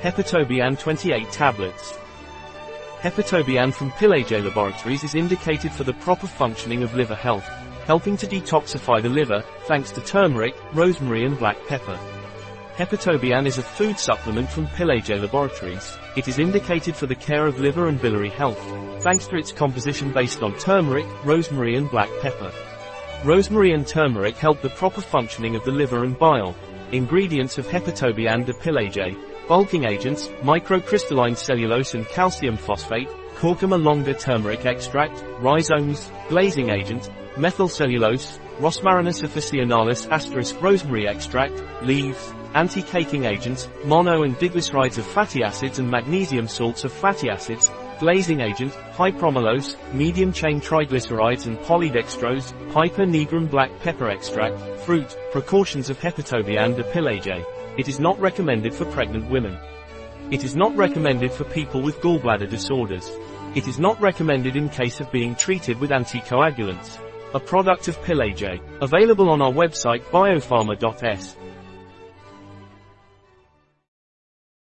Hepatobiane 28 tablets. Hepatobiane from Pileje Laboratories is indicated for the proper functioning of liver health, helping to detoxify the liver, thanks to turmeric, rosemary and black pepper. Hepatobiane is a food supplement from Pileje Laboratories. It is indicated for the care of liver and biliary health, thanks to its composition based on turmeric, rosemary and black pepper. Rosemary and turmeric help the proper functioning of the liver and bile. Ingredients of Hepatobiane de Pileje Bulking agents, microcrystalline cellulose and calcium phosphate, curcuma longa turmeric extract, rhizomes, glazing agent, methyl cellulose, Rosmarinus officinalis asterisk rosemary extract, leaves, anti-caking agents, mono and diglycerides of fatty acids and magnesium salts of fatty acids, glazing agent, hypromellose, medium-chain triglycerides and polydextrose, Piper black pepper extract, fruit, precautions of Hepatobiane de Pileje. It is not recommended for pregnant women. It is not recommended for people with gallbladder disorders. It is not recommended in case of being treated with anticoagulants. A product of Pileje. Available on our website biopharma.s.